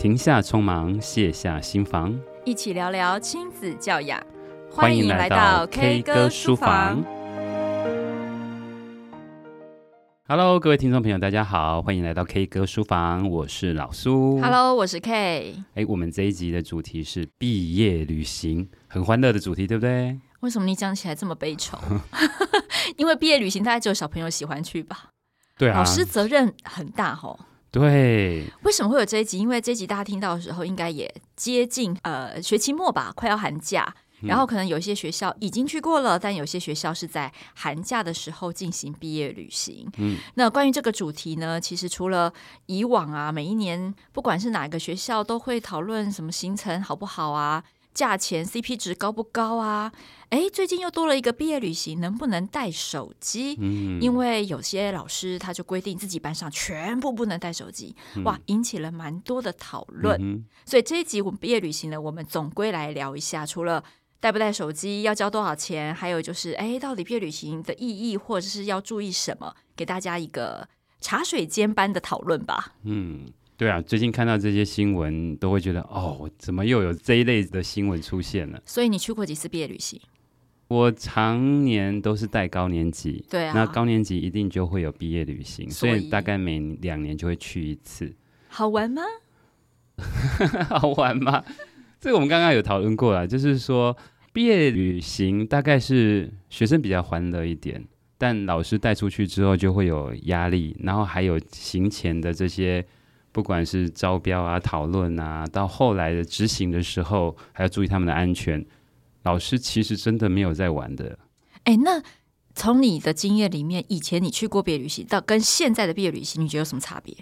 停下匆忙，卸下心防，一起聊聊亲子教养。欢迎来到 K 歌书房。Hello，各位听众朋友，大家好，欢迎来到 K 歌书房，我是老苏。Hello，我是 K。哎，我们这一集的主题是毕业旅行，很欢乐的主题，对不对？为什么你讲起来这么悲愁？因为毕业旅行大概只有小朋友喜欢去吧？对啊，老师责任很大吼。对，为什么会有这一集？因为这一集大家听到的时候，应该也接近呃学期末吧，快要寒假。然后可能有些学校已经去过了，但有些学校是在寒假的时候进行毕业旅行。嗯，那关于这个主题呢，其实除了以往啊，每一年不管是哪个学校都会讨论什么行程好不好啊，价钱 CP 值高不高啊？哎，最近又多了一个毕业旅行，能不能带手机？嗯，因为有些老师他就规定自己班上全部不能带手机，哇，引起了蛮多的讨论。嗯，所以这一集我们毕业旅行呢，我们总归来聊一下，除了带不带手机，要交多少钱？还有就是，哎，到底毕业旅行的意义，或者是要注意什么？给大家一个茶水间般的讨论吧。嗯，对啊，最近看到这些新闻，都会觉得，哦，怎么又有这一类的新闻出现了？所以你去过几次毕业旅行？我常年都是带高年级，对啊，那高年级一定就会有毕业旅行，所以，所以大概每两年就会去一次。好玩吗？好玩吗？这个我们刚刚有讨论过了，就是说毕业旅行大概是学生比较欢乐一点，但老师带出去之后就会有压力，然后还有行前的这些，不管是招标啊、讨论啊，到后来的执行的时候，还要注意他们的安全。老师其实真的没有在玩的。哎，那从你的经验里面，以前你去过毕业旅行，到跟现在的毕业旅行，你觉得有什么差别？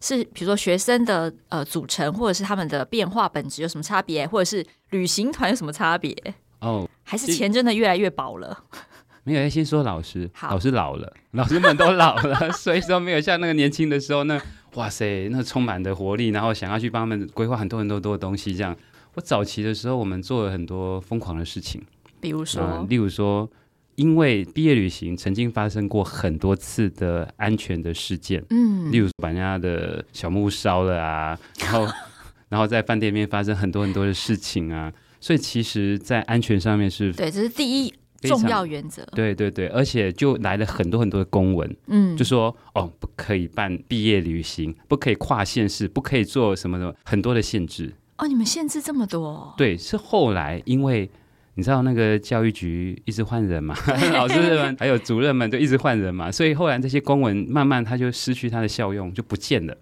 是比如说学生的呃组成，或者是他们的变化本质有什么差别，或者是旅行团有什么差别？哦，还是钱真的越来越薄了？没有，先说老师，老师老了，老师们都老了，所以说没有像那个年轻的时候那哇塞，那充满的活力，然后想要去帮他们规划很多很多多的东西。这样，我早期的时候，我们做了很多疯狂的事情，比如说，呃、例如说。因为毕业旅行曾经发生过很多次的安全的事件，嗯，例如把人家的小木屋烧了啊，然后 然后在饭店里面发生很多很多的事情啊，所以其实，在安全上面是，对，这是第一重要原则，对对对，而且就来了很多很多的公文，嗯，就说哦，不可以办毕业旅行，不可以跨县市，不可以做什么的，很多的限制。哦，你们限制这么多？对，是后来因为。你知道那个教育局一直换人嘛？老师们还有主任们都一直换人嘛，所以后来这些公文慢慢它就失去它的效用，就不见了。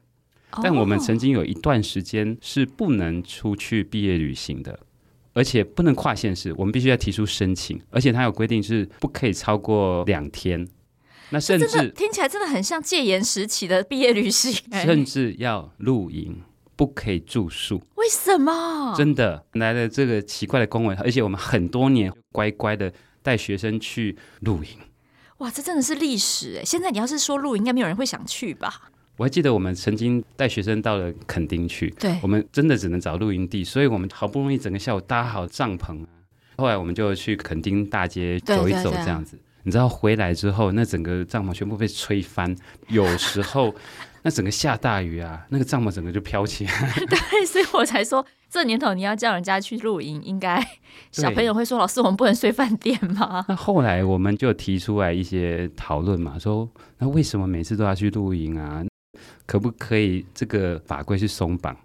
但我们曾经有一段时间是不能出去毕业旅行的，而且不能跨县市，我们必须要提出申请，而且它有规定是不可以超过两天。那甚至听起来真的很像戒严时期的毕业旅行，甚至要露营。不可以住宿？为什么？真的来了这个奇怪的公文，而且我们很多年乖乖的带学生去露营。哇，这真的是历史哎！现在你要是说露营，应该没有人会想去吧？我还记得我们曾经带学生到了垦丁去，对，我们真的只能找露营地，所以我们好不容易整个下午搭好帐篷啊，后来我们就去垦丁大街走一走，这样子。你知道回来之后，那整个帐篷全部被吹翻，有时候。那整个下大雨啊，那个帐篷整个就飘起来。对，所以我才说，这年头你要叫人家去露营，应该小朋友会说：“老师，我们不能睡饭店吗？” 那后来我们就提出来一些讨论嘛，说那为什么每次都要去露营啊？可不可以这个法规去松绑？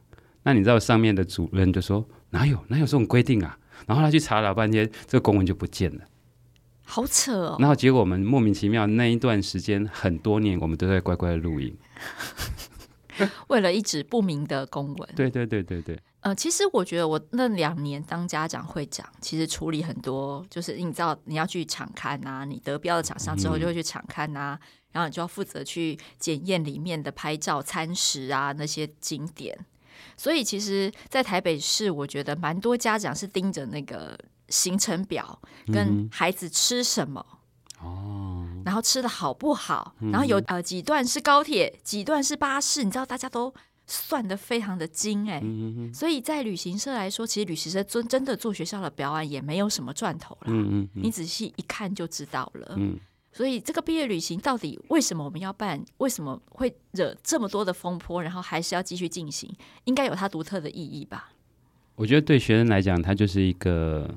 那你知道上面的主任就说：“哪有哪有这种规定啊？”然后他去查了半天，这个公文就不见了。好扯哦！然后结果我们莫名其妙那一段时间很多年，我们都在乖乖的录音，为了一纸不明的公文。对对对对对。呃，其实我觉得我那两年当家长会长，其实处理很多，就是你知道你要去场勘啊，你得标的厂商之后就会去场勘啊，嗯、然后你就要负责去检验里面的拍照、餐食啊那些景点。所以其实，在台北市，我觉得蛮多家长是盯着那个。行程表跟孩子吃什么哦，然后吃的好不好，然后有呃几段是高铁，几段是巴士，你知道大家都算的非常的精哎，所以在旅行社来说，其实旅行社真真的做学校的表案也没有什么赚头啦，你仔细一看就知道了。所以这个毕业旅行到底为什么我们要办？为什么会惹这么多的风波？然后还是要继续进行？应该有它独特的意义吧？我觉得对学生来讲，它就是一个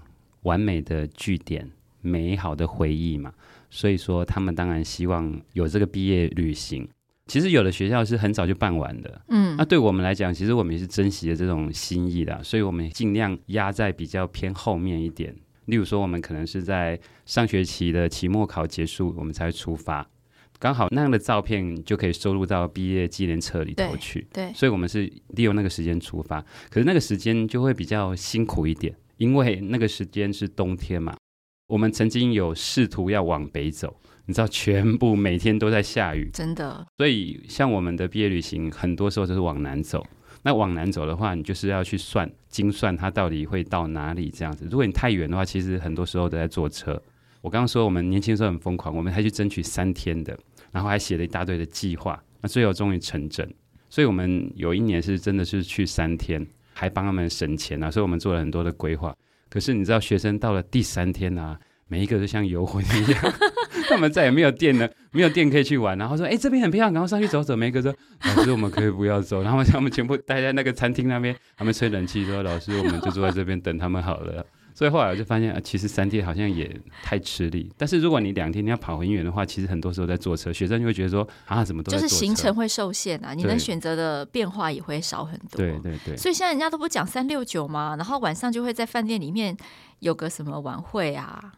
完美的据点，美好的回忆嘛。所以说，他们当然希望有这个毕业旅行。其实有的学校是很早就办完的，嗯，那对我们来讲，其实我们也是珍惜的这种心意的，所以我们尽量压在比较偏后面一点。例如说，我们可能是在上学期的期末考结束，我们才会出发，刚好那样的照片就可以收录到毕业纪念册里头去。对，对，所以我们是利用那个时间出发，可是那个时间就会比较辛苦一点，因为那个时间是冬天嘛。我们曾经有试图要往北走。你知道，全部每天都在下雨，真的。所以，像我们的毕业旅行，很多时候都是往南走。那往南走的话，你就是要去算精算，它到底会到哪里这样子。如果你太远的话，其实很多时候都在坐车。我刚刚说我们年轻时候很疯狂，我们还去争取三天的，然后还写了一大堆的计划。那最后终于成真。所以我们有一年是真的是去三天，还帮他们省钱啊。所以我们做了很多的规划。可是你知道，学生到了第三天啊，每一个都像游魂一样。他们再也没有电了，没有电可以去玩。然后说：“哎、欸，这边很漂亮，然后上去走走。”梅哥说：“老师，我们可以不要走。”然后他们全部待在那个餐厅那边，他们吹冷气说：“老师，我们就坐在这边等他们好了。”所以后来我就发现，啊，其实三天好像也太吃力。但是如果你两天你要跑很远的话，其实很多时候在坐车，学生就会觉得说：“啊，怎么都在坐车？”就是行程会受限啊，你能选择的变化也会少很多。对对对。所以现在人家都不讲三六九嘛，然后晚上就会在饭店里面有个什么晚会啊。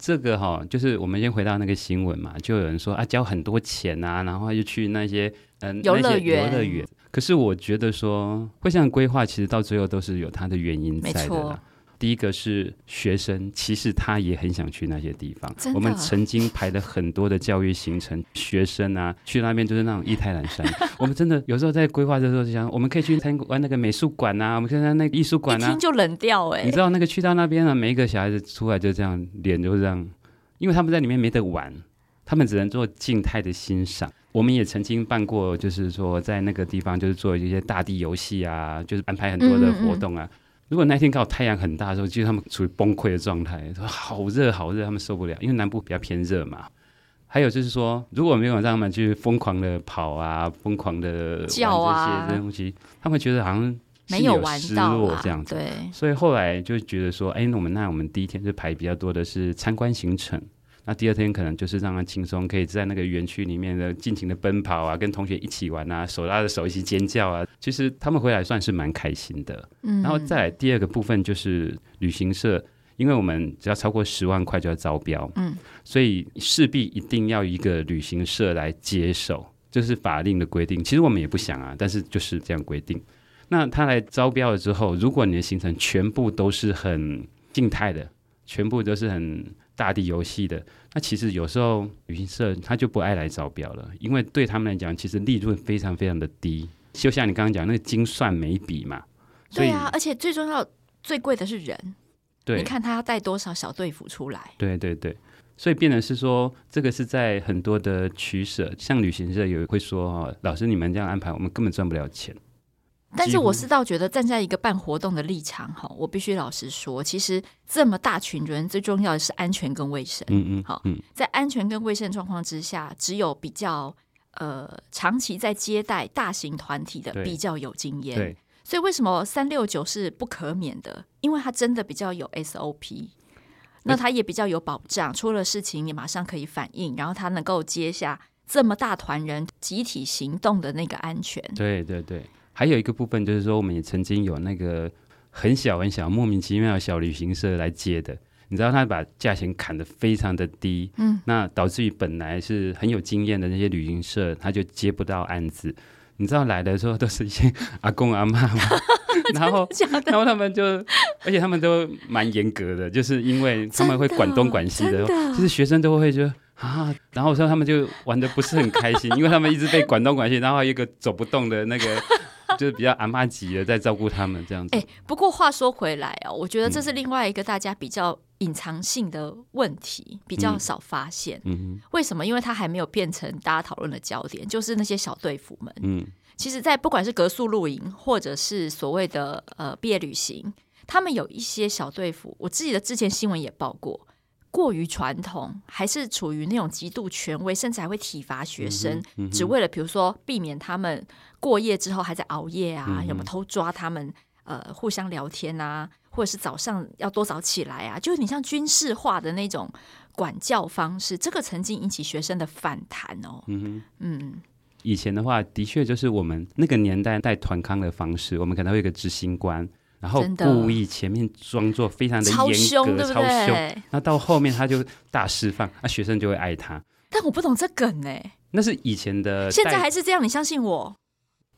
这个哈、哦，就是我们先回到那个新闻嘛，就有人说啊，交很多钱啊，然后又去那些嗯游乐园，游乐园。可是我觉得说，会这样规划，其实到最后都是有它的原因在的。第一个是学生，其实他也很想去那些地方。我们曾经排了很多的教育行程，学生啊去那边就是那种意兴阑珊。我们真的有时候在规划的时候就想，我们可以去参观那个美术馆啊，我们可以在那个艺术馆啊，一听就冷掉哎。你知道那个去到那边啊，每一个小孩子出来就这样，脸就是这样，因为他们在里面没得玩，他们只能做静态的欣赏。我们也曾经办过，就是说在那个地方就是做一些大地游戏啊，就是安排很多的活动啊。嗯嗯如果那天刚好太阳很大的时候，其实他们处于崩溃的状态，说好热好热，他们受不了，因为南部比较偏热嘛。还有就是说，如果没有让他们去疯狂的跑啊，疯狂的叫啊这些东西，他们觉得好像没有失落这样子。对，所以后来就觉得说，哎，那我们那我们第一天就排比较多的是参观行程。那第二天可能就是让他轻松，可以在那个园区里面的尽情的奔跑啊，跟同学一起玩啊，手拉着手一起尖叫啊。其实他们回来算是蛮开心的。嗯，然后再来第二个部分就是旅行社，因为我们只要超过十万块就要招标，嗯，所以势必一定要一个旅行社来接手，这是法令的规定。其实我们也不想啊，但是就是这样规定。那他来招标了之后，如果你的行程全部都是很静态的，全部都是很。大地游戏的，那其实有时候旅行社他就不爱来招标了，因为对他们来讲，其实利润非常非常的低。就像你刚刚讲那个精算每笔嘛，对啊，而且最重要、最贵的是人。对，你看他要带多少小队服出来？对对对，所以变成是说，这个是在很多的取舍。像旅行社有会说哦，老师你们这样安排，我们根本赚不了钱。但是我是倒觉得站在一个办活动的立场哈，我必须老实说，其实这么大群人，最重要的是安全跟卫生。嗯嗯，好，在安全跟卫生状况之下，只有比较呃长期在接待大型团体的比较有经验。对，所以为什么三六九是不可免的？因为它真的比较有 SOP，那它也比较有保障，出了事情你马上可以反应，然后它能够接下这么大团人集体行动的那个安全。对对对。还有一个部分就是说，我们也曾经有那个很小很小、莫名其妙的小旅行社来接的，你知道，他把价钱砍得非常的低，嗯，那导致于本来是很有经验的那些旅行社，他就接不到案子。你知道来的时候都是一些阿公阿妈嘛，然后然后他们就，而且他们都蛮严格的，就是因为他们会管东管西的，的就是学生都会就。啊，然后说他们就玩的不是很开心，因为他们一直被管东管西，然后一个走不动的那个，就是比较阿妈级的在照顾他们这样子。哎，不过话说回来哦，我觉得这是另外一个大家比较隐藏性的问题，嗯、比较少发现。嗯，为什么？因为它还没有变成大家讨论的焦点，就是那些小队服们。嗯，其实，在不管是格宿露营，或者是所谓的呃毕业旅行，他们有一些小队服，我自己的之前新闻也报过。过于传统，还是处于那种极度权威，甚至还会体罚学生，嗯嗯、只为了比如说避免他们过夜之后还在熬夜啊，嗯、有没有偷抓他们呃互相聊天啊，或者是早上要多早起来啊？就你像军事化的那种管教方式，这个曾经引起学生的反弹哦。嗯嗯，以前的话，的确就是我们那个年代带团康的方式，我们可能会有一个执行官。然后故意前面装作非常的严格、超凶，对不对？超凶，那到后面他就大释放，那学生就会爱他。但我不懂这梗呢。那是以前的，现在还是这样，你相信我？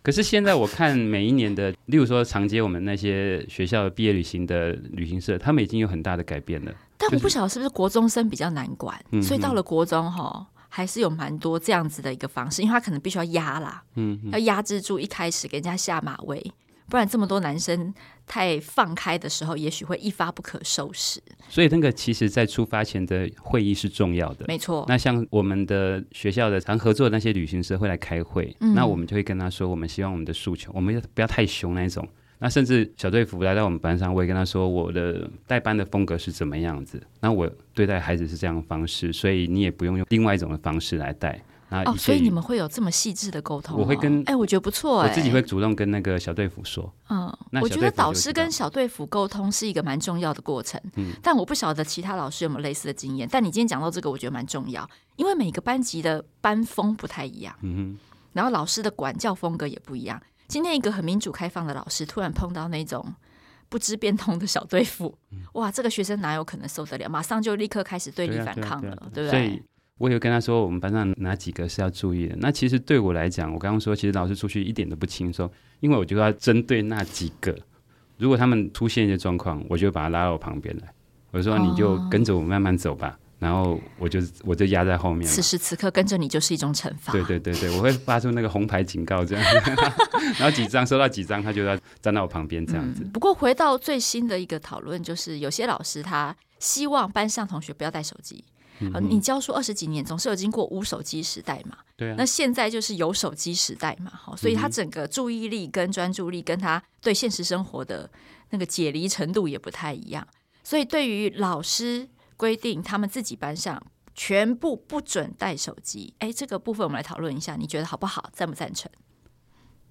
可是现在我看每一年的，例如说长街我们那些学校毕业旅行的旅行社，他们已经有很大的改变了。但我不晓得是不是国中生比较难管，就是、所以到了国中哈、哦，还是有蛮多这样子的一个方式，因为他可能必须要压啦，嗯，要压制住一开始给人家下马威。不然这么多男生太放开的时候，也许会一发不可收拾。所以那个其实，在出发前的会议是重要的。没错。那像我们的学校的常合作的那些旅行社会来开会，嗯、那我们就会跟他说，我们希望我们的诉求，我们不要太凶那一种。那甚至小队服来到我们班上，我也跟他说，我的带班的风格是怎么样子。那我对待孩子是这样的方式，所以你也不用用另外一种的方式来带。哦，所以你们会有这么细致的沟通？我会跟哎，我觉得不错哎，我自己会主动跟那个小队辅说。嗯，我觉得导师跟小队辅沟通是一个蛮重要的过程。嗯，但我不晓得其他老师有没有类似的经验。但你今天讲到这个，我觉得蛮重要，因为每个班级的班风不太一样。嗯哼，然后老师的管教风格也不一样。今天一个很民主开放的老师，突然碰到那种不知变通的小队辅，哇，这个学生哪有可能受得了？马上就立刻开始对立反抗了，对不对？我有跟他说，我们班上哪几个是要注意的。那其实对我来讲，我刚刚说，其实老师出去一点都不轻松，因为我就要针对那几个。如果他们出现一些状况，我就把他拉到我旁边来，我说你就跟着我慢慢走吧。哦、然后我就我就压在后面。此时此刻跟着你就是一种惩罚。对对对对，我会发出那个红牌警告这样。然后几张收到几张，他就要站到我旁边这样子、嗯。不过回到最新的一个讨论，就是有些老师他希望班上同学不要带手机。啊，你教书二十几年，总是有经过无手机时代嘛？对啊。那现在就是有手机时代嘛？好，所以他整个注意力跟专注力，跟他对现实生活的那个解离程度也不太一样。所以对于老师规定他们自己班上全部不准带手机，哎，这个部分我们来讨论一下，你觉得好不好？赞不赞成？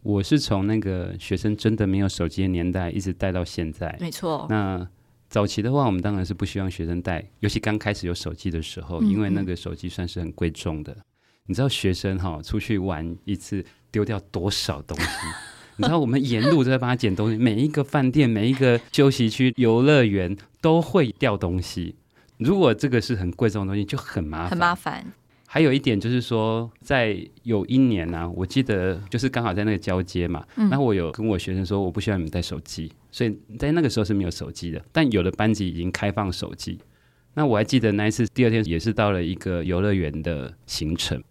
我是从那个学生真的没有手机的年代一直带到现在，没错。那早期的话，我们当然是不希望学生带，尤其刚开始有手机的时候，因为那个手机算是很贵重的。嗯嗯，你知道学生哈出去玩一次丢掉多少东西？你知道我们沿路都在帮他捡东西，每一个饭店、每一个休息区、游乐园都会掉东西。如果这个是很贵重的东西，就很麻烦，很麻烦。还有一点就是说，在有一年呢、啊，我记得就是刚好在那个交接嘛，嗯、然后我有跟我学生说，我不需要你们带手机，所以在那个时候是没有手机的。但有的班级已经开放手机。那我还记得那一次，第二天也是到了一个游乐园的行程。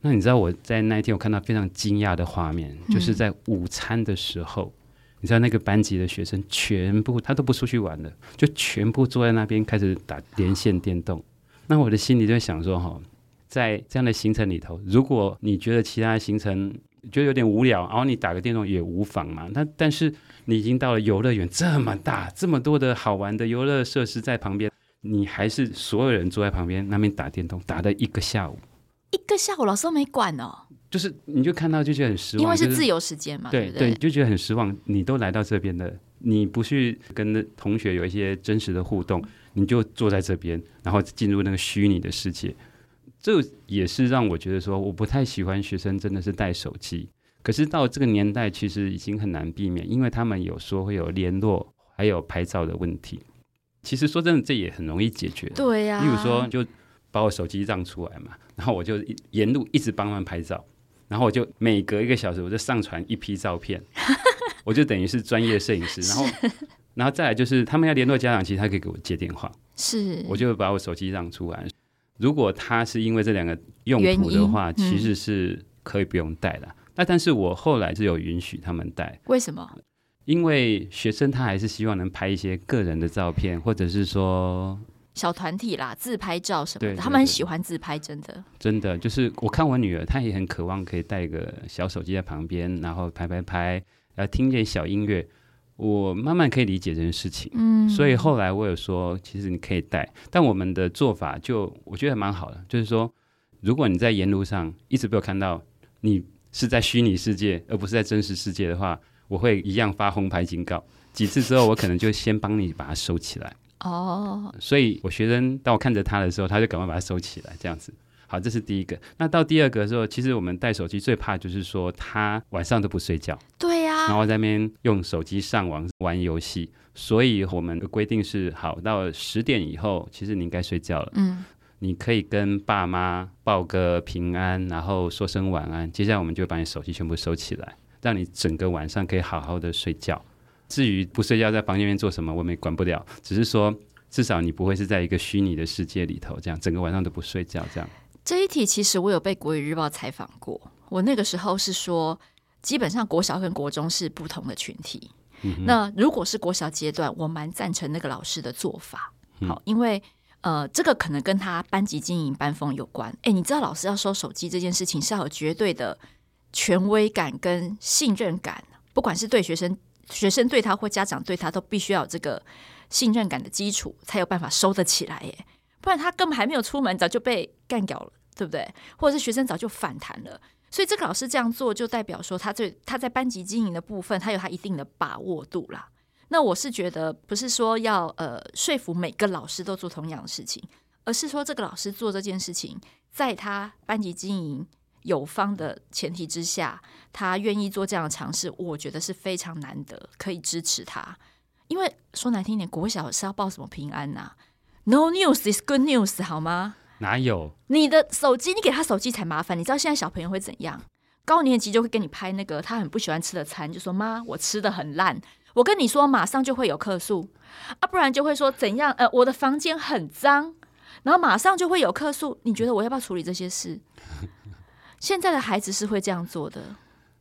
那你知道我在那一天我看到非常惊讶的画面，就是在午餐的时候，嗯、你知道那个班级的学生全部他都不出去玩了，就全部坐在那边开始打连线电动。那我的心里就在想说，哈。在这样的行程里头，如果你觉得其他的行程觉得有点无聊，然后你打个电动也无妨嘛。那但是你已经到了游乐园，这么大，这么多的好玩的游乐设施在旁边，你还是所有人坐在旁边那边打电动，打了一个下午，一个下午老师都没管哦。就是你就看到就觉得很失望，因为是自由时间嘛，对对，对，就觉得很失望。你都来到这边了，你不去跟同学有一些真实的互动，你就坐在这边，然后进入那个虚拟的世界。这也是让我觉得说，我不太喜欢学生真的是带手机。可是到这个年代，其实已经很难避免，因为他们有说会有联络，还有拍照的问题。其实说真的，这也很容易解决。对呀、啊。例如说，就把我手机让出来嘛，然后我就沿路一直帮他们拍照，然后我就每隔一个小时我就上传一批照片，我就等于是专业摄影师。然后，然后再来就是他们要联络家长，其实他可以给我接电话，是，我就把我手机让出来。如果他是因为这两个用途的话，嗯、其实是可以不用带的。那但是我后来是有允许他们带。为什么？因为学生他还是希望能拍一些个人的照片，或者是说小团体啦、自拍照什么的，对对对，他们很喜欢自拍，真的。真的就是我看我女儿，她也很渴望可以带一个小手机在旁边，然后拍拍拍，然后听一点小音乐。我慢慢可以理解这件事情，嗯，所以后来我有说，其实你可以带，但我们的做法就我觉得蛮好的，就是说，如果你在沿路上一直被我看到你是在虚拟世界，而不是在真实世界的话，我会一样发红牌警告。几次之后，我可能就先帮你把它收起来。哦，所以我学生当我看着他的时候，他就赶快把它收起来，这样子。好，这是第一个。那到第二个的时候，其实我们带手机最怕就是说他晚上都不睡觉。对呀、啊。然后在那边用手机上网玩游戏，所以我们的规定是：好，到十点以后，其实你应该睡觉了。嗯。你可以跟爸妈报个平安，然后说声晚安。接下来我们就把你手机全部收起来，让你整个晚上可以好好的睡觉。至于不睡觉在房间里面做什么，我们也管不了。只是说，至少你不会是在一个虚拟的世界里头，这样整个晚上都不睡觉这样。这一题其实我有被国语日报采访过，我那个时候是说，基本上国小跟国中是不同的群体。嗯、那如果是国小阶段，我蛮赞成那个老师的做法。好，因为呃，这个可能跟他班级经营班风有关。哎，你知道老师要收手机这件事情是要有绝对的权威感跟信任感，不管是对学生、学生对他或家长对他，都必须要有这个信任感的基础，才有办法收得起来。耶。不然他根本还没有出门，早就被干掉了，对不对？或者是学生早就反弹了。所以这个老师这样做，就代表说他对他在班级经营的部分，他有他一定的把握度啦。那我是觉得，不是说要呃说服每个老师都做同样的事情，而是说这个老师做这件事情，在他班级经营有方的前提之下，他愿意做这样的尝试，我觉得是非常难得，可以支持他。因为说难听点，国小是要报什么平安呐？No news is good news，好吗？哪有？你的手机，你给他手机才麻烦。你知道现在小朋友会怎样？高年级就会给你拍那个他很不喜欢吃的餐，就说妈，我吃的很烂。我跟你说，马上就会有客诉啊，不然就会说怎样？呃，我的房间很脏，然后马上就会有客诉。你觉得我要不要处理这些事？现在的孩子是会这样做的。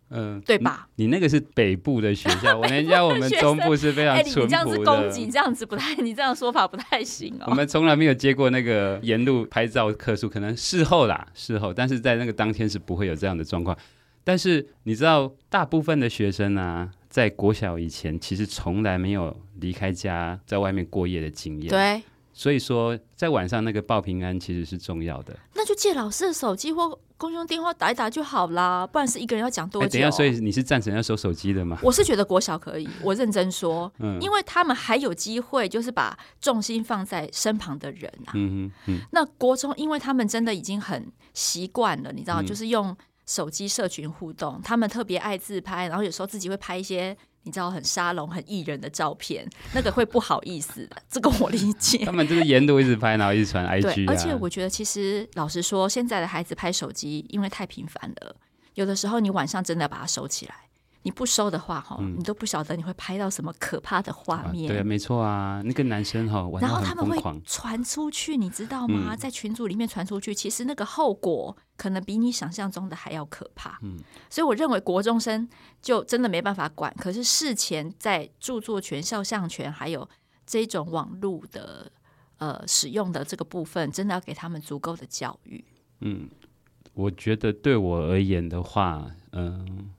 嗯、呃，对吧你？你那个是北部的学校，我人家我们中部是非常淳朴的。你这样子攻击，这样子不太，你这样说法不太行哦。我们从来没有接过那个沿路拍照客诉，可能事后啦，事后，但是在那个当天是不会有这样的状况。但是你知道，大部分的学生啊，在国小以前其实从来没有离开家，在外面过夜的经验。对。所以说，在晚上那个报平安其实是重要的。那就借老师的手机或公用电话打一打就好啦，不然是一个人要讲多久？欸、等一下，所以你是赞成要收手机的吗？我是觉得国小可以，我认真说，嗯，因为他们还有机会，就是把重心放在身旁的人啊。嗯嗯。那国中，因为他们真的已经很习惯了，你知道，嗯、就是用手机社群互动，他们特别爱自拍，然后有时候自己会拍一些。你知道很沙龙、很艺人的照片，那个会不好意思的，这个我理解。他们就是沿路一直拍，然后一直传 IG 啊。而且我觉得，其实老实说，现在的孩子拍手机，因为太频繁了，有的时候你晚上真的要把它收起来。你不收的话，哈、嗯，你都不晓得你会拍到什么可怕的画面。啊对啊，没错啊，那个男生哈，然后他们会传出去，你知道吗？嗯、在群组里面传出去，其实那个后果可能比你想象中的还要可怕。嗯，所以我认为国中生就真的没办法管。可是事前在著作权、肖像权还有这种网络的呃使用的这个部分，真的要给他们足够的教育。嗯，我觉得对我而言的话，嗯。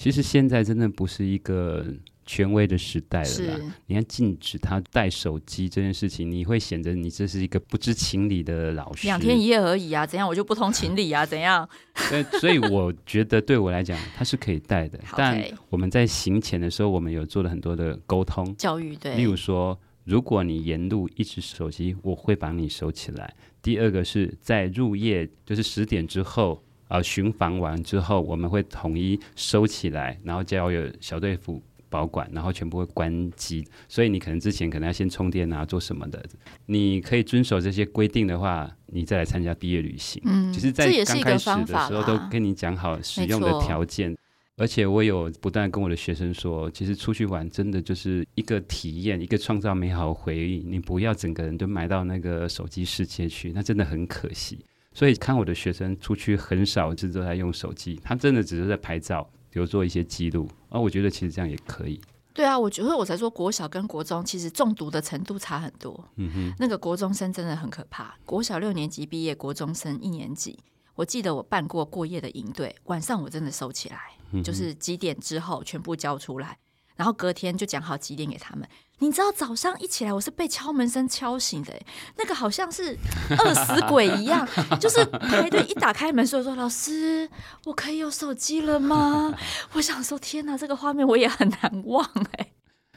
其实现在真的不是一个权威的时代了啦。你看禁止他带手机这件事情，你会显得你这是一个不知情理的老师。两天一夜而已啊，怎样我就不通情理啊？怎样？对，所以我觉得对我来讲，他是可以带的。但我们在行前的时候，我们有做了很多的沟通教育。对，例如说，如果你沿路一直手机，我会把你收起来。第二个是在入夜，就是十点之后。呃，巡防完之后，我们会统一收起来，然后交由小队服保管，然后全部会关机。所以你可能之前可能要先充电啊，做什么的。你可以遵守这些规定的话，你再来参加毕业旅行。嗯，其实，在刚开始的时候都跟你讲好使用的条件。而且我有不断跟我的学生说，其实出去玩真的就是一个体验，一个创造美好回忆。你不要整个人都埋到那个手机世界去，那真的很可惜。所以看我的学生出去很少，就是都在用手机，他真的只是在拍照，比如做一些记录。而、啊、我觉得其实这样也可以。对啊，我觉得我才说国小跟国中其实中毒的程度差很多。嗯哼，那个国中生真的很可怕。国小六年级毕业，国中生一年级。我记得我办过过夜的营队，晚上我真的收起来，嗯、就是几点之后全部交出来。然后隔天就讲好几点给他们。你知道早上一起来，我是被敲门声敲醒的，那个好像是饿死鬼一样，就是排队一打开门说说老师，我可以有手机了吗？我想说天哪，这个画面我也很难忘哎。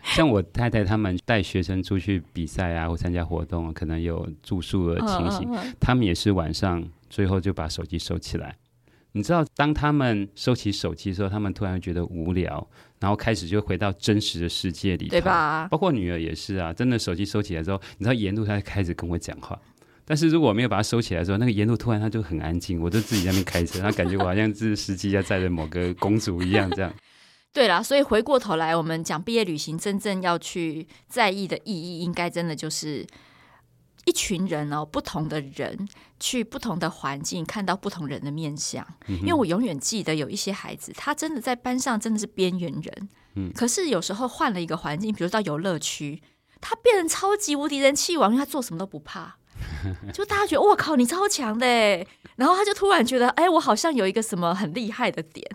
像我太太他们带学生出去比赛啊，或参加活动，可能有住宿的情形，他们也是晚上最后就把手机收起来。你知道，当他们收起手机的时候，他们突然觉得无聊，然后开始就回到真实的世界里，对吧？包括女儿也是啊，真的手机收起来之后，你知道沿路她开始跟我讲话，但是如果我没有把它收起来的时候，那个沿路突然她就很安静，我就自己在那边开车，她感觉我好像是司机在载着某个公主一样，这样。对啦，所以回过头来，我们讲毕业旅行真正要去在意的意义，应该真的就是。一群人哦，不同的人去不同的环境，看到不同人的面相。嗯、因为我永远记得有一些孩子，他真的在班上真的是边缘人。嗯，可是有时候换了一个环境，比如到游乐区，他变成超级无敌人气王，因为他做什么都不怕。就大家觉得我靠，你超强的，然后他就突然觉得，哎，我好像有一个什么很厉害的点。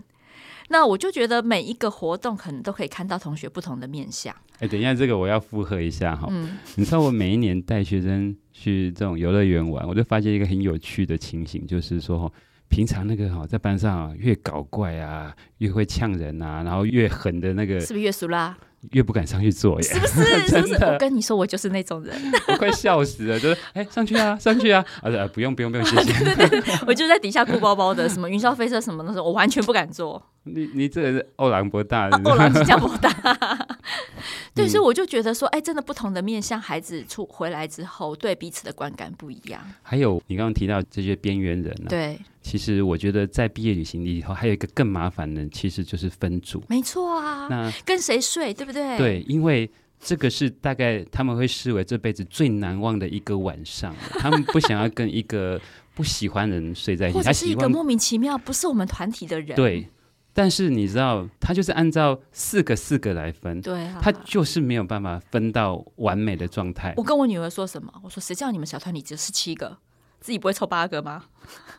那我就觉得每一个活动可能都可以看到同学不同的面相。哎，等一下，这个我要附和一下哈。嗯，你知道我每一年带学生去这种游乐园玩，我就发现一个很有趣的情形，就是说，平常那个哈在班上越搞怪啊，越会呛人啊，然后越狠的那个，是不是越熟啦？越不敢上去做耶，是不是？是不是？我跟你说，我就是那种人，我快笑死了，就是哎，上去啊，上去啊，啊，啊不用不用不用，谢谢。对对对，我就在底下哭包包的，什么云霄飞车什么的时候，我完全不敢做。你你这个是欧郎博大，欧郎新加坡大。对，所以我就觉得说，哎，真的不同的面向，孩子出回来之后，对彼此的观感不一样。还有你刚刚提到这些边缘人，对。其实我觉得在毕业旅行里头还有一个更麻烦的，其实就是分组。没错啊，那跟谁睡，对不对？对，因为这个是大概他们会视为这辈子最难忘的一个晚上。他们不想要跟一个不喜欢的人睡在一起，或者是一个莫名其妙不是我们团体的人。对，但是你知道，他就是按照四个四个来分，对啊，他就是没有办法分到完美的状态。我跟我女儿说什么？我说谁叫你们小团体只有十七个？自己不会凑八个吗？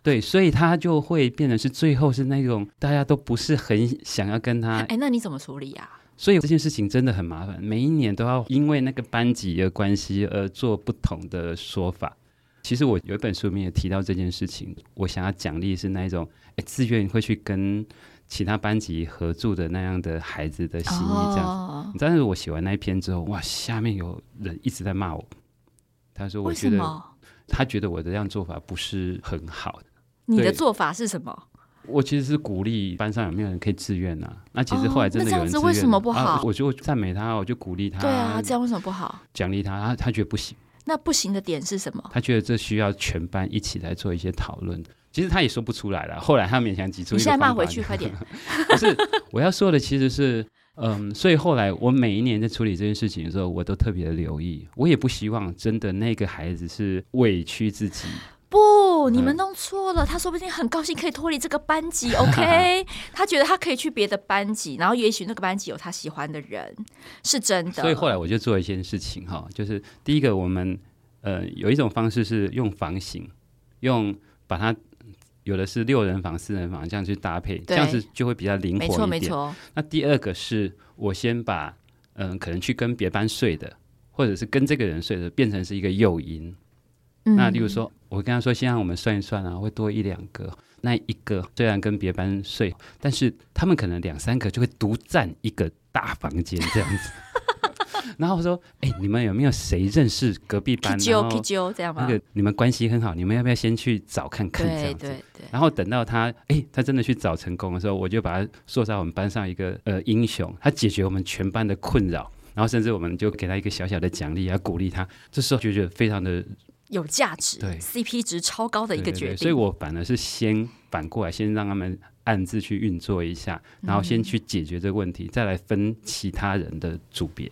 对，所以他就会变得是最后是那种大家都不是很想要跟他。哎，那你怎么处理呀？所以这件事情真的很麻烦，每一年都要因为那个班级的关系而做不同的说法。其实我有一本书里面也提到这件事情，我想要奖励是那一种哎自愿会去跟其他班级合住的那样的孩子的心意这样。哦。但是我写完那一篇之后，哇，下面有人一直在骂我，他说我觉得。他觉得我的这样做法不是很好的。你的做法是什么？我其实是鼓励班上有没有人可以自愿啊？那其实后来真的有人自愿。那这样子为什么不好？啊、我就赞美他，我就鼓励他。对啊，这样为什么不好？奖励他，他他觉得不行。那不行的点是什么？他觉得这需要全班一起来做一些讨论。其实他也说不出来了。后来他勉强挤出一个。你现在骂回去，快点。不是，我要说的其实是。嗯，所以后来我每一年在处理这件事情的时候，我都特别的留意。我也不希望真的那个孩子是委屈自己。不，你们弄错了。他说不定很高兴可以脱离这个班级，OK？他觉得他可以去别的班级，然后也许那个班级有他喜欢的人，是真的。所以后来我就做一件事情哈，就是第一个，我们呃有一种方式是用房型，用把它。有的是六人房、四人房这样去搭配，这样子就会比较灵活一点。没错，没错。那第二个是我先把嗯，可能去跟别班睡的，或者是跟这个人睡的，变成是一个诱因。嗯。那例如说，我跟他说，先让我们算一算啊，会多一两个。那一个虽然跟别班睡，但是他们可能两三个就会独占一个大房间这样子。然后我说：“哎、欸，你们有没有谁认识隔壁班？然后那个你们关系很好，你们要不要先去找看看这样子？对对对。然后等到他，哎、欸，他真的去找成功的时候，我就把他塑造我们班上一个呃英雄，他解决我们全班的困扰，然后甚至我们就给他一个小小的奖励，要鼓励他。这时候就觉得非常的有价值，对，CP 值超高的一个决定。对对对，所以我反而是先反过来，先让他们暗自去运作一下，然后先去解决这个问题，嗯、再来分其他人的组别。”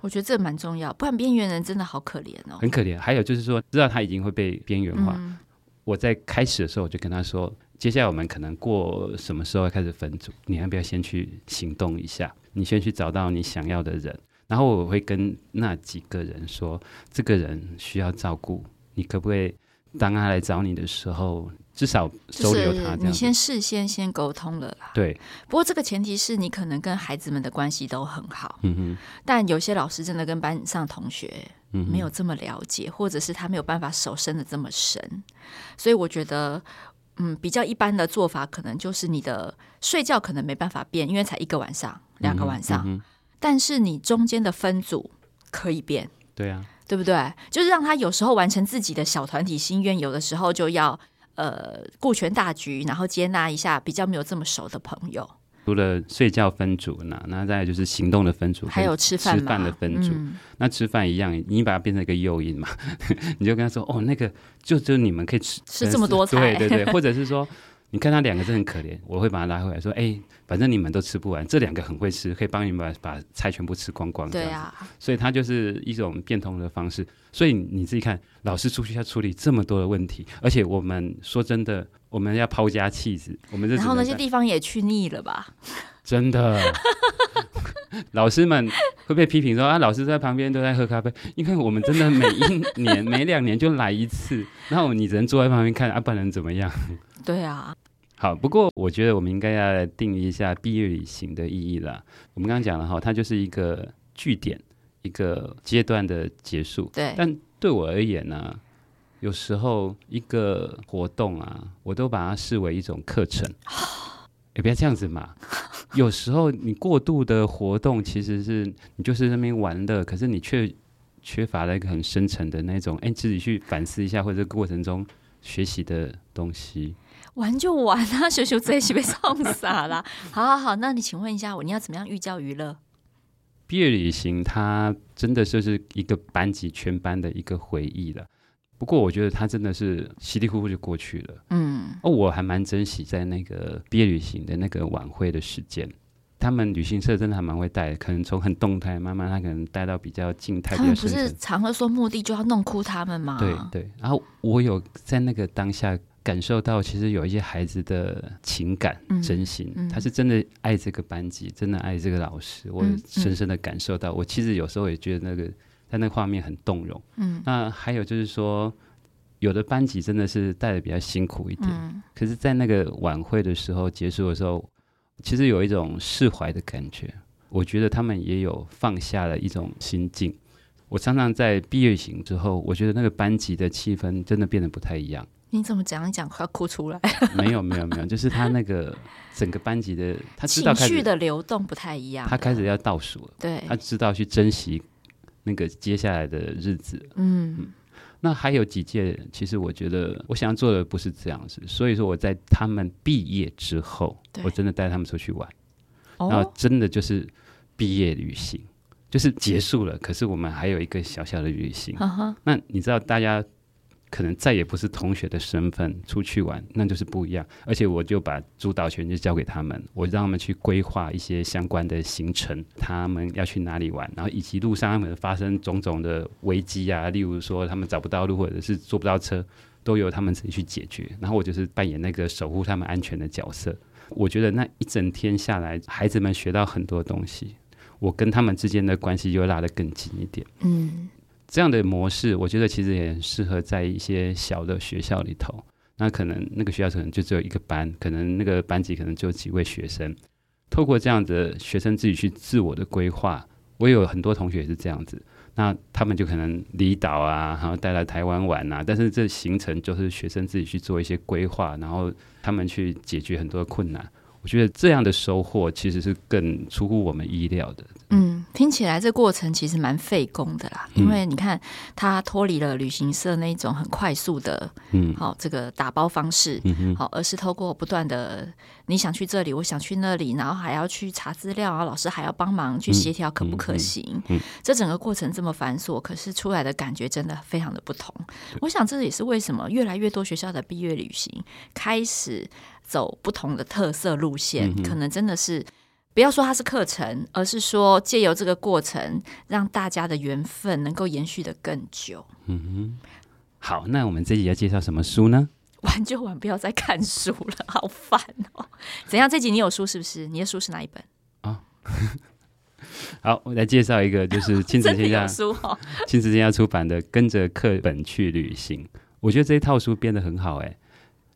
我觉得这蛮重要，不然边缘人真的好可怜哦，很可怜。还有就是说，知道他已经会被边缘化。嗯、我在开始的时候我就跟他说，接下来我们可能过什么时候开始分组，你要不要先去行动一下？你先去找到你想要的人，然后我会跟那几个人说，这个人需要照顾，你可不可以当他来找你的时候，至少收留他。你先事先先沟通了啦。对。不过这个前提是你可能跟孩子们的关系都很好。嗯哼。但有些老师真的跟班上同学没有这么了解，或者是他没有办法手伸的这么深，所以我觉得，嗯，比较一般的做法可能就是你的睡觉可能没办法变，因为才一个晚上、两个晚上，嗯、但是你中间的分组可以变。对啊。对不对？就是让他有时候完成自己的小团体心愿，有的时候就要呃顾全大局，然后接纳一下比较没有这么熟的朋友。除了睡觉分组呢，那再就是行动的分组，还有吃饭吃饭的分组。嗯、那吃饭一样，你把它变成一个诱因嘛，你就跟他说哦，那个就就你们可以吃吃这么多菜，对对对，或者是说。你看他两个真很可怜，我会把他拉回来，说：“哎、欸，反正你们都吃不完，这两个很会吃，可以帮你们把把菜全部吃光光。”对啊，所以他就是一种变通的方式。所以你自己看，老师出去要处理这么多的问题，而且我们说真的，我们要抛家弃子，我们然后那些地方也去腻了吧？真的，老师们会被批评说啊，老师在旁边都在喝咖啡，因为我们真的每一年、每两年就来一次，然后你只能坐在旁边看，啊，不然怎么样？对啊，好，不过我觉得我们应该要来定义一下毕业旅行的意义了。我们刚刚讲了哈，它就是一个据点，一个阶段的结束。对，但对我而言呢、啊，有时候一个活动啊，我都把它视为一种课程。也不要这样子嘛，有时候你过度的活动，其实是你就是那边玩的，可是你却缺乏了一个很深层的那种，哎，自己去反思一下，或者过程中学习的东西。玩就玩啊，羞羞这一起被冲傻了。好好好，那你请问一下我，你要怎么样寓教于乐？毕业旅行，它真的就是一个班级全班的一个回忆了。不过我觉得它真的是稀里糊涂就过去了。嗯，哦，我还蛮珍惜在那个毕业旅行的那个晚会的时间。他们旅行社真的还蛮会带，可能从很动态慢慢，他可能带到比较静态。他们不是常会说目的就要弄哭他们吗？对对。然后我有在那个当下。感受到其实有一些孩子的情感、嗯、真心，嗯、他是真的爱这个班级，真的爱这个老师。我深深的感受到，我其实有时候也觉得那个在那个画面很动容。嗯，那还有就是说，有的班级真的是带的比较辛苦一点，嗯、可是，在那个晚会的时候结束的时候，其实有一种释怀的感觉。我觉得他们也有放下了一种心境。我常常在毕业行之后，我觉得那个班级的气氛真的变得不太一样。你怎么讲一讲快要哭出来？没有没有没有，就是他那个整个班级的，他知道情绪的流动不太一样。他开始要倒数了，对，他知道去珍惜那个接下来的日子。嗯，嗯，那还有几届，其实我觉得我想要做的不是这样子，所以说我在他们毕业之后，我真的带他们出去玩，然后真的就是毕业旅行，就是结束了，可是我们还有一个小小的旅行。嗯、那你知道大家？可能再也不是同学的身份出去玩，那就是不一样。而且我就把主导权就交给他们，我让他们去规划一些相关的行程，他们要去哪里玩，然后以及路上他们发生种种的危机啊，例如说他们找不到路或者是坐不到车，都由他们自己去解决。然后我就是扮演那个守护他们安全的角色。我觉得那一整天下来，孩子们学到很多东西，我跟他们之间的关系又拉得更近一点。嗯。这样的模式，我觉得其实也很适合在一些小的学校里头。那可能那个学校可能就只有一个班，可能那个班级可能就几位学生。透过这样的学生自己去自我的规划，我有很多同学也是这样子。那他们就可能离岛啊，然后带来台湾玩啊。但是这行程就是学生自己去做一些规划，然后他们去解决很多困难。我觉得这样的收获其实是更出乎我们意料的。嗯，听起来这过程其实蛮费工的啦，因为你看他脱离了旅行社那种很快速的，嗯，好这个打包方式，好，而是透过不断的你想去这里，我想去那里，然后还要去查资料，然后老师还要帮忙去协调可不可行，嗯，嗯，这整个过程这么繁琐，可是出来的感觉真的非常的不同。我想这也是为什么越来越多学校的毕业旅行开始走不同的特色路线，可能真的是。不要说它是课程，而是说借由这个过程，让大家的缘分能够延续的更久。嗯哼，好，那我们这集要介绍什么书呢？玩就玩，不要再看书了，好烦哦。怎样？这集你有书是不是？你的书是哪一本？啊、哦，好，我来介绍一个，就是亲子天下 书哈，亲子天下出版的《跟着课本去旅行》。我觉得这一套书编的很好，哎。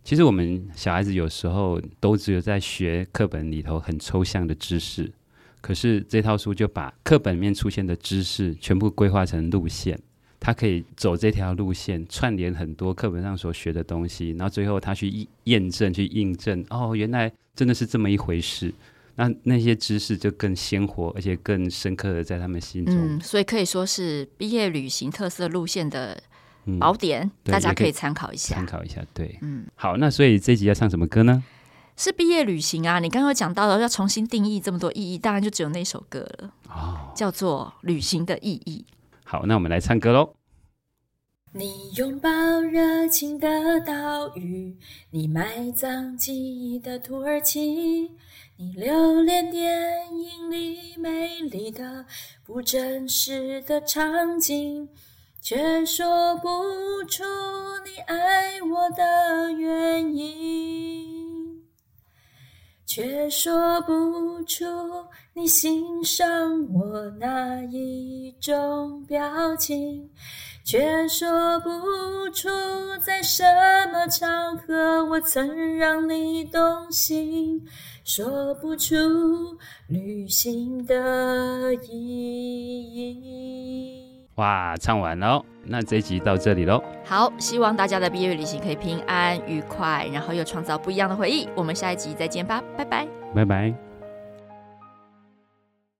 其实我们小孩子有时候都只有在学课本里头很抽象的知识，可是这套书就把课本里面出现的知识全部规划成路线，他可以走这条路线，串联很多课本上所学的东西，然后最后他去验证、去印证，哦，原来真的是这么一回事。那那些知识就更鲜活，而且更深刻的在他们心中。嗯，所以可以说是毕业旅行特色路线的宝典，嗯、大家可以参考一下。参考一下，对，嗯，好，那所以这集要唱什么歌呢？是毕业旅行啊！你刚刚讲到了要重新定义这么多意义，当然就只有那首歌了，哦，叫做《旅行的意义》。好，那我们来唱歌喽。你拥抱热情的岛屿，你埋葬记忆的土耳其。你留恋电影里美丽的不真实的场景，却说不出你爱我的原因，却说不出你欣赏我哪一种表情，却说不出在什么场合我曾让你动心。说不出旅行的意义。哇，唱完了！那这一集到这里喽。好，希望大家的毕业旅行可以平安愉快，然后又创造不一样的回忆。我们下一集再见吧，拜拜，拜拜。